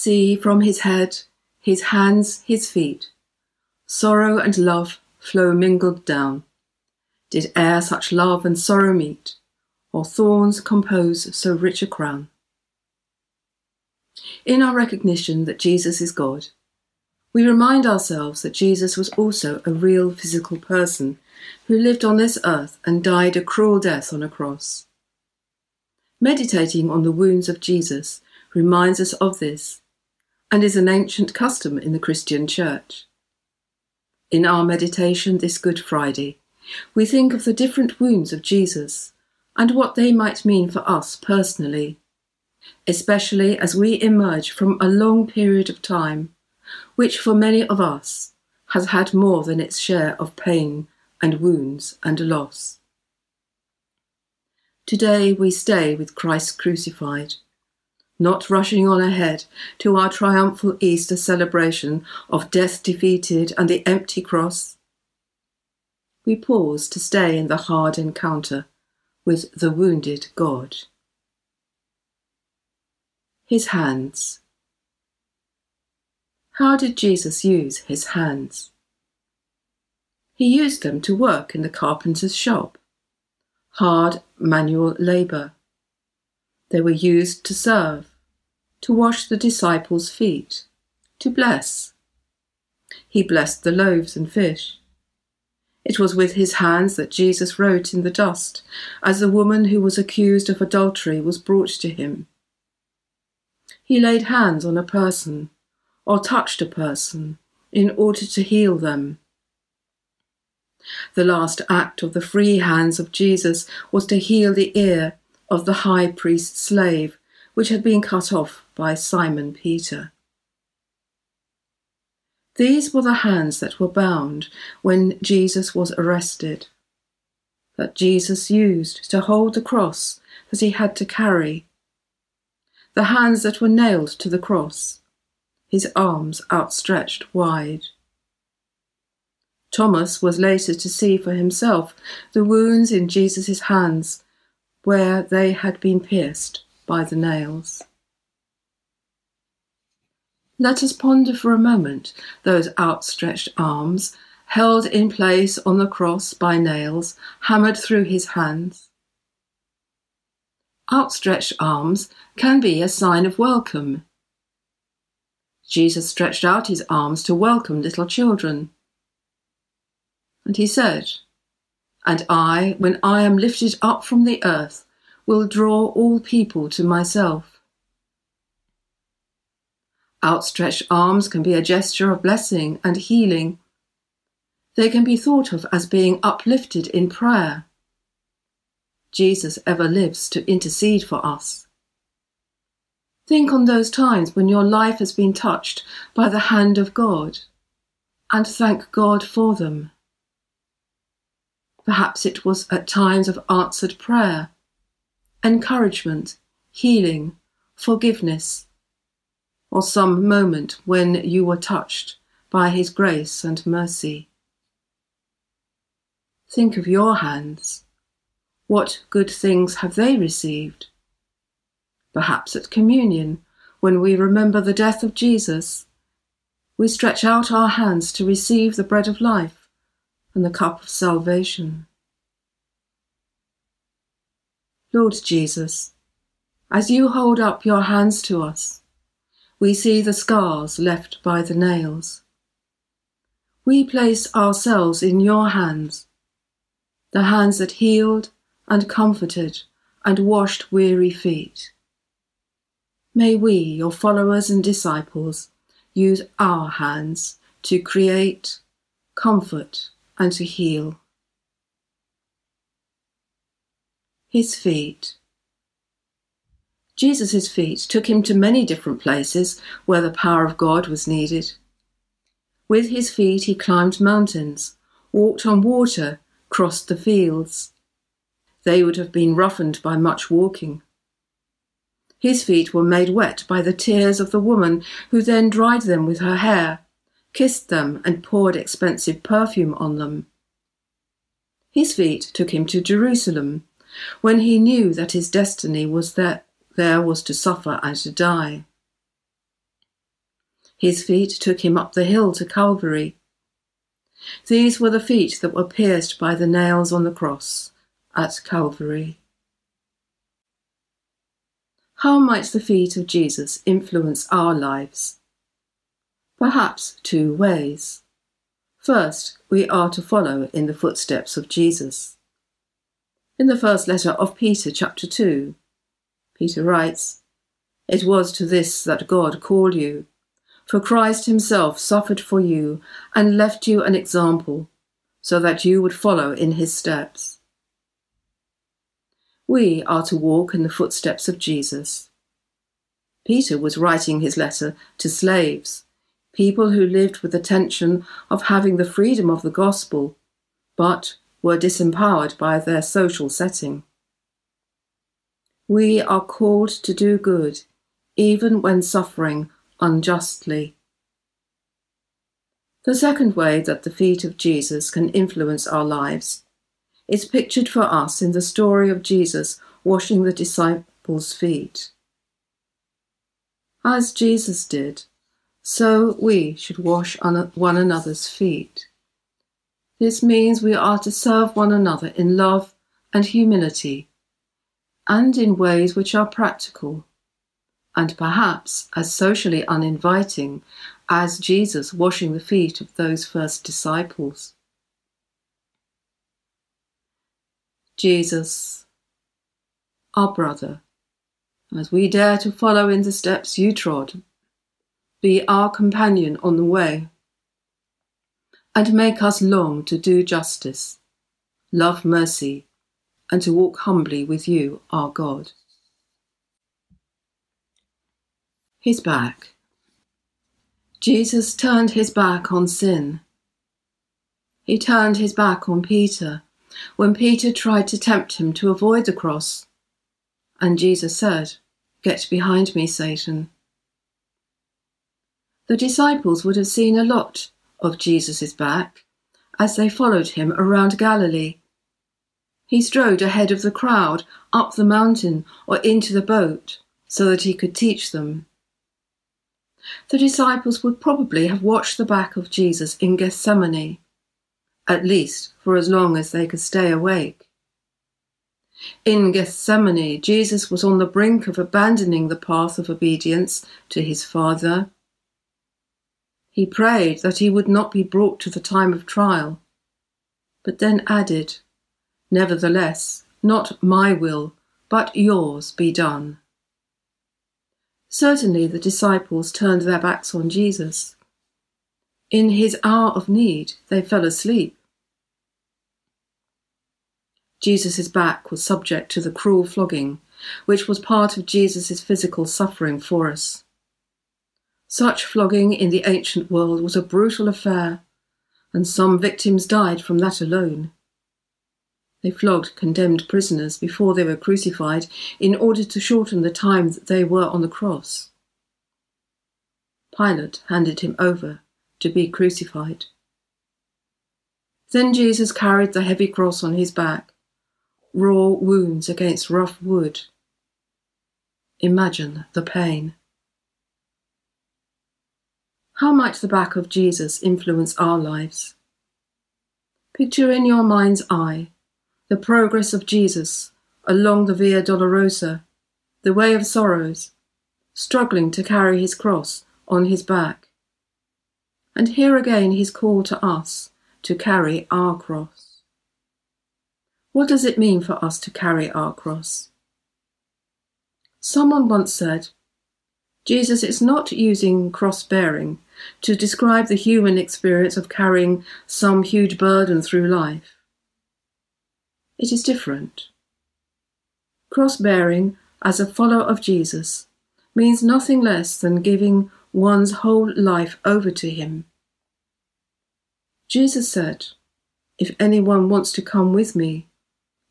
See from his head, his hands, his feet, sorrow and love flow mingled down. Did e'er such love and sorrow meet, or thorns compose so rich a crown? In our recognition that Jesus is God, we remind ourselves that Jesus was also a real physical person who lived on this earth and died a cruel death on a cross. Meditating on the wounds of Jesus reminds us of this and is an ancient custom in the Christian Church. In our meditation this Good Friday, we think of the different wounds of Jesus and what they might mean for us personally, especially as we emerge from a long period of time, which for many of us has had more than its share of pain and wounds and loss. Today we stay with Christ crucified not rushing on ahead to our triumphal Easter celebration of death defeated and the empty cross. We pause to stay in the hard encounter with the wounded God. His hands. How did Jesus use his hands? He used them to work in the carpenter's shop, hard manual labour they were used to serve, to wash the disciples' feet, to bless. He blessed the loaves and fish. It was with his hands that Jesus wrote in the dust as the woman who was accused of adultery was brought to him. He laid hands on a person or touched a person in order to heal them. The last act of the free hands of Jesus was to heal the ear of the high priest's slave, which had been cut off by Simon Peter. These were the hands that were bound when Jesus was arrested, that Jesus used to hold the cross that he had to carry, the hands that were nailed to the cross, his arms outstretched wide. Thomas was later to see for himself the wounds in Jesus' hands where they had been pierced by the nails. Let us ponder for a moment those outstretched arms, held in place on the cross by nails hammered through his hands. Outstretched arms can be a sign of welcome. Jesus stretched out his arms to welcome little children. And he said, and I, when I am lifted up from the earth, will draw all people to myself. Outstretched arms can be a gesture of blessing and healing. They can be thought of as being uplifted in prayer. Jesus ever lives to intercede for us. Think on those times when your life has been touched by the hand of God and thank God for them. Perhaps it was at times of answered prayer, encouragement, healing, forgiveness, or some moment when you were touched by His grace and mercy. Think of your hands. What good things have they received? Perhaps at communion, when we remember the death of Jesus, we stretch out our hands to receive the bread of life and the cup of salvation. Lord Jesus, as you hold up your hands to us, we see the scars left by the nails. We place ourselves in your hands, the hands that healed and comforted and washed weary feet. May we, your followers and disciples, use our hands to create, comfort, and to heal. His feet. Jesus' feet took him to many different places where the power of God was needed. With his feet he climbed mountains, walked on water, crossed the fields. They would have been roughened by much walking. His feet were made wet by the tears of the woman who then dried them with her hair kissed them, and poured expensive perfume on them. His feet took him to Jerusalem, when he knew that his destiny was that there was to suffer and to die. His feet took him up the hill to Calvary. These were the feet that were pierced by the nails on the cross at Calvary. How might the feet of Jesus influence our lives? Perhaps two ways. First, we are to follow in the footsteps of Jesus. In the first letter of Peter, chapter 2, Peter writes, It was to this that God called you for Christ himself suffered for you and left you an example, so that you would follow in his steps. We are to walk in the footsteps of Jesus. Peter was writing his letter to slaves, people who lived with the tension of having the freedom of the gospel, but were disempowered by their social setting. We are called to do good, even when suffering unjustly. The second way that the feet of Jesus can influence our lives is pictured for us in the story of Jesus washing the disciples' feet. As Jesus did, so we should wash one another's feet. This means we are to serve one another in love and humility, and in ways which are practical and perhaps as socially uninviting as Jesus washing the feet of those first disciples. Jesus, our brother, as we dare to follow in the steps you trod, be our companion on the way, and make us long to do justice, love mercy, and to walk humbly with you, our God. his back. Jesus turned his back on sin. He turned his back on Peter when Peter tried to tempt him to avoid the cross. And Jesus said, Get behind me, Satan. The disciples would have seen a lot of Jesus' back as they followed him around Galilee. He strode ahead of the crowd up the mountain or into the boat so that he could teach them the disciples would probably have watched the back of Jesus in Gethsemane, at least for as long as they could stay awake. In Gethsemane, Jesus was on the brink of abandoning the path of obedience to his Father. He prayed that he would not be brought to the time of trial, but then added, Nevertheless, not my will, but yours be done. Certainly the disciples turned their backs on Jesus. In his hour of need, they fell asleep. Jesus' back was subject to the cruel flogging, which was part of Jesus' physical suffering for us. Such flogging in the ancient world was a brutal affair, and some victims died from that alone. They flogged condemned prisoners before they were crucified in order to shorten the time that they were on the cross. Pilate handed him over to be crucified. Then Jesus carried the heavy cross on his back, raw wounds against rough wood. Imagine the pain. How might the back of Jesus influence our lives? Picture in your mind's eye the progress of Jesus along the Via Dolorosa, the way of sorrows, struggling to carry his cross on his back. And here again his call to us to carry our cross. What does it mean for us to carry our cross? Someone once said, Jesus is not using cross bearing to describe the human experience of carrying some huge burden through life. It is different. Cross bearing as a follower of Jesus means nothing less than giving one's whole life over to Him. Jesus said, If anyone wants to come with me,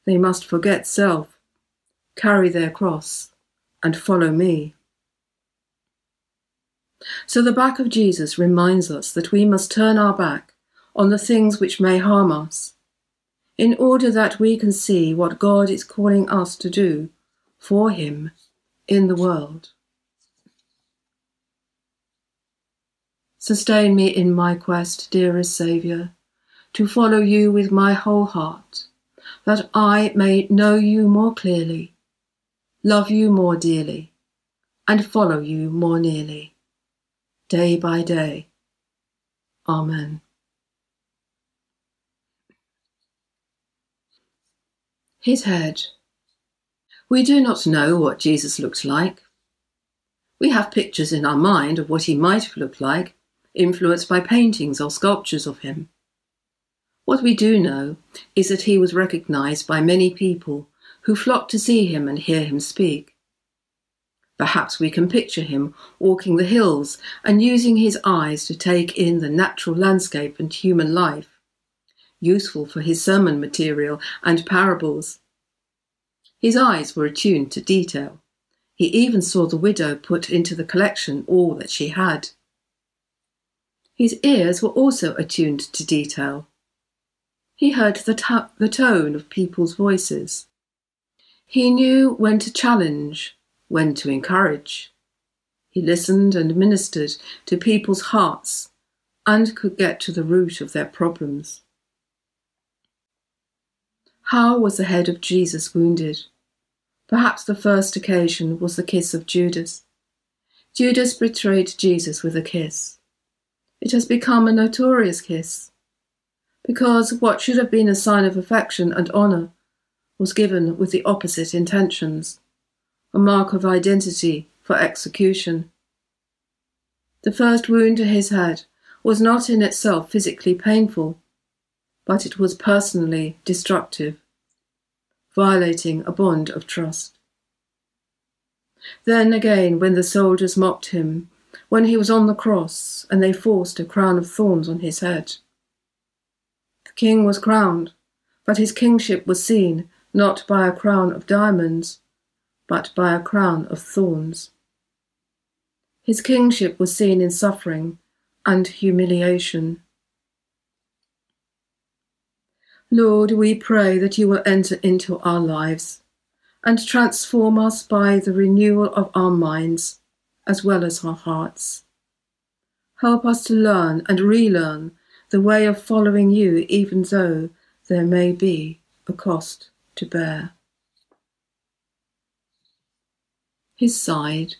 they must forget self, carry their cross, and follow me. So the back of Jesus reminds us that we must turn our back on the things which may harm us in order that we can see what God is calling us to do for Him in the world. Sustain me in my quest, dearest Saviour, to follow you with my whole heart, that I may know you more clearly, love you more dearly, and follow you more nearly, day by day. Amen. His head. We do not know what Jesus looked like. We have pictures in our mind of what he might have looked like, influenced by paintings or sculptures of him. What we do know is that he was recognized by many people who flocked to see him and hear him speak. Perhaps we can picture him walking the hills and using his eyes to take in the natural landscape and human life, useful for his sermon material and parables. His eyes were attuned to detail. He even saw the widow put into the collection all that she had. His ears were also attuned to detail. He heard the, t- the tone of people's voices. He knew when to challenge, when to encourage. He listened and ministered to people's hearts and could get to the root of their problems. How was the head of Jesus wounded? Perhaps the first occasion was the kiss of Judas. Judas betrayed Jesus with a kiss. It has become a notorious kiss, because what should have been a sign of affection and honour was given with the opposite intentions, a mark of identity for execution. The first wound to his head was not in itself physically painful, but it was personally destructive, violating a bond of trust. Then again, when the soldiers mocked him when he was on the cross and they forced a crown of thorns on his head. The king was crowned, but his kingship was seen not by a crown of diamonds, but by a crown of thorns. His kingship was seen in suffering and humiliation. Lord, we pray that you will enter into our lives and transform us by the renewal of our minds as well as our hearts. Help us to learn and relearn the way of following you, even though there may be a cost to bear. His side.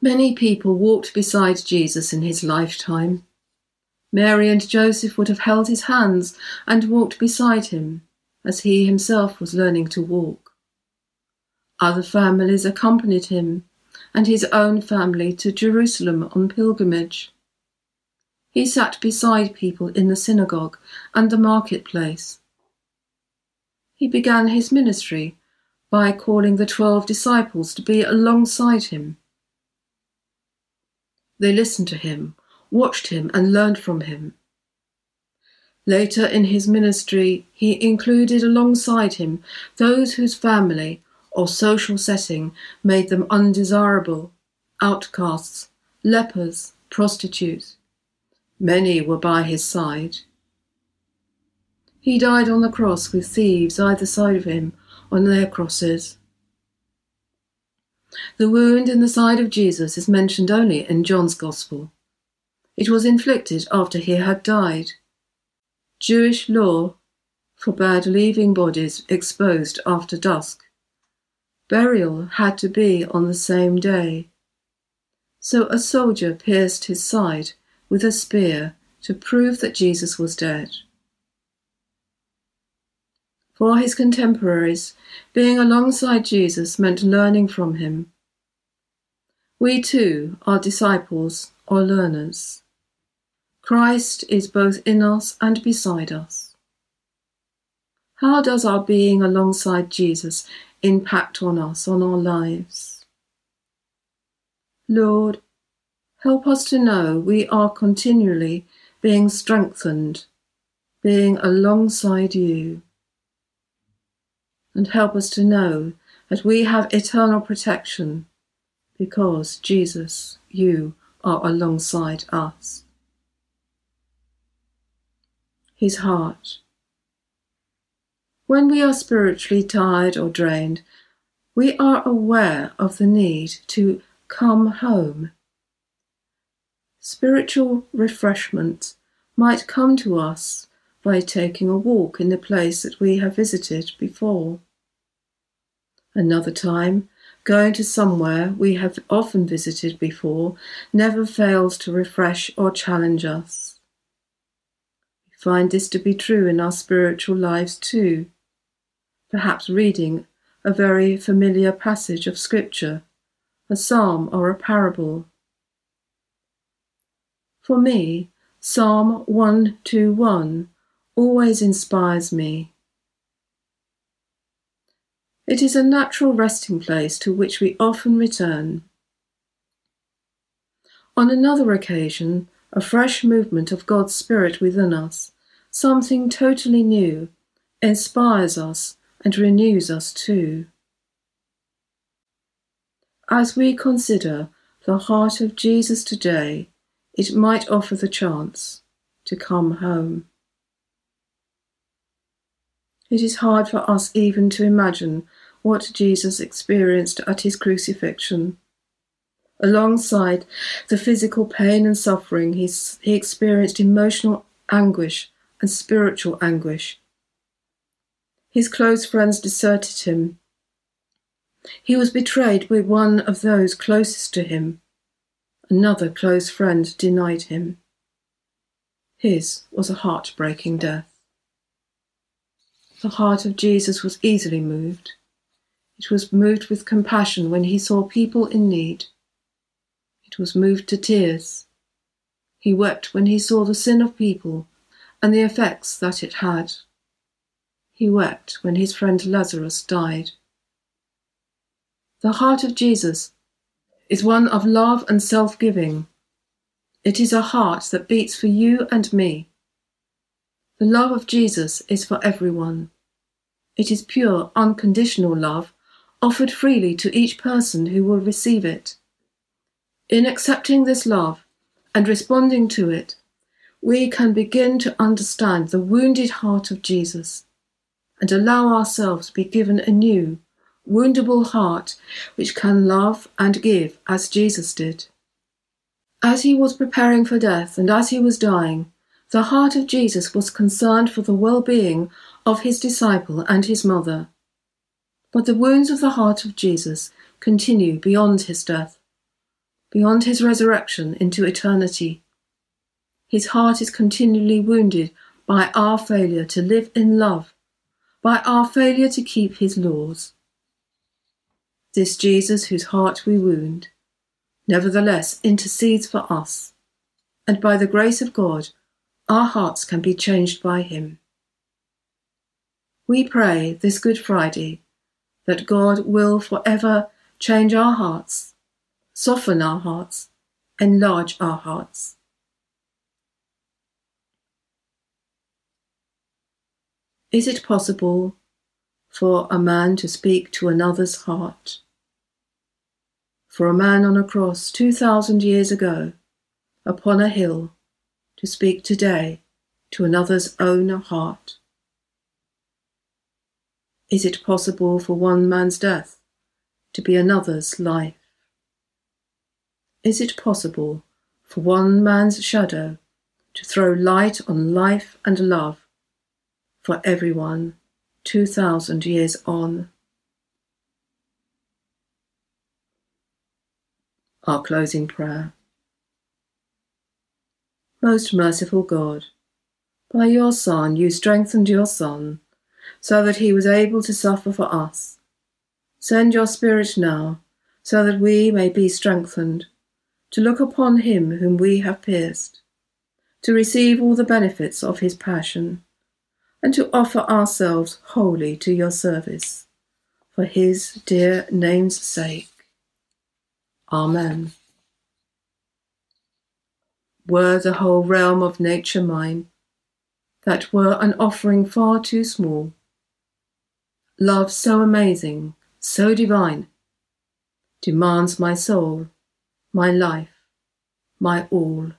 Many people walked beside Jesus in his lifetime. Mary and Joseph would have held his hands and walked beside him as he himself was learning to walk. Other families accompanied him and his own family to Jerusalem on pilgrimage. He sat beside people in the synagogue and the marketplace. He began his ministry by calling the twelve disciples to be alongside him. They listened to him, watched him, and learned from him. Later in his ministry, he included alongside him those whose family or social setting made them undesirable, outcasts, lepers, prostitutes. Many were by his side. He died on the cross with thieves either side of him on their crosses. The wound in the side of Jesus is mentioned only in John's Gospel. It was inflicted after he had died. Jewish law forbade leaving bodies exposed after dusk. Burial had to be on the same day. So a soldier pierced his side with a spear to prove that Jesus was dead. For his contemporaries, being alongside Jesus meant learning from him. We too are disciples or learners. Christ is both in us and beside us. How does our being alongside Jesus impact on us, on our lives. Lord, help us to know we are continually being strengthened, being alongside you. And help us to know that we have eternal protection because, Jesus, you are alongside us. His heart when we are spiritually tired or drained, we are aware of the need to come home. Spiritual refreshment might come to us by taking a walk in the place that we have visited before. Another time, going to somewhere we have often visited before never fails to refresh or challenge us. We find this to be true in our spiritual lives too. Perhaps reading a very familiar passage of Scripture, a psalm or a parable. For me, Psalm 121 always inspires me. It is a natural resting place to which we often return. On another occasion, a fresh movement of God's Spirit within us, something totally new, inspires us and renews us too. As we consider the heart of Jesus today, it might offer the chance to come home. It is hard for us even to imagine what Jesus experienced at his crucifixion. Alongside the physical pain and suffering, he, he experienced emotional anguish and spiritual anguish. His close friends deserted him. He was betrayed by one of those closest to him. Another close friend denied him. His was a heartbreaking death. The heart of Jesus was easily moved. It was moved with compassion when he saw people in need. It was moved to tears. He wept when he saw the sin of people and the effects that it had. He wept when his friend Lazarus died. The heart of Jesus is one of love and self giving. It is a heart that beats for you and me. The love of Jesus is for everyone. It is pure, unconditional love, offered freely to each person who will receive it. In accepting this love and responding to it, we can begin to understand the wounded heart of Jesus and allow ourselves to be given a new, woundable heart which can love and give as Jesus did. As he was preparing for death and as he was dying, the heart of Jesus was concerned for the well being of his disciple and his mother. But the wounds of the heart of Jesus continue beyond his death, beyond his resurrection into eternity. His heart is continually wounded by our failure to live in love, by our failure to keep his laws. This Jesus, whose heart we wound, nevertheless intercedes for us, and by the grace of God, our hearts can be changed by him. We pray this Good Friday that God will forever change our hearts, soften our hearts, enlarge our hearts. Is it possible for a man to speak to another's heart? For a man on a cross 2,000 years ago, upon a hill, to speak today to another's own heart? Is it possible for one man's death to be another's life? Is it possible for one man's shadow to throw light on life and love for everyone 2,000 years on? Our closing prayer. Most merciful God, by your Son you strengthened your Son so that he was able to suffer for us. Send your Spirit now, so that we may be strengthened, to look upon him whom we have pierced, to receive all the benefits of his passion, and to offer ourselves wholly to your service, for his dear name's sake. Amen. Were the whole realm of nature mine, that were an offering far too small, love so amazing, so divine, demands my soul, my life, my all.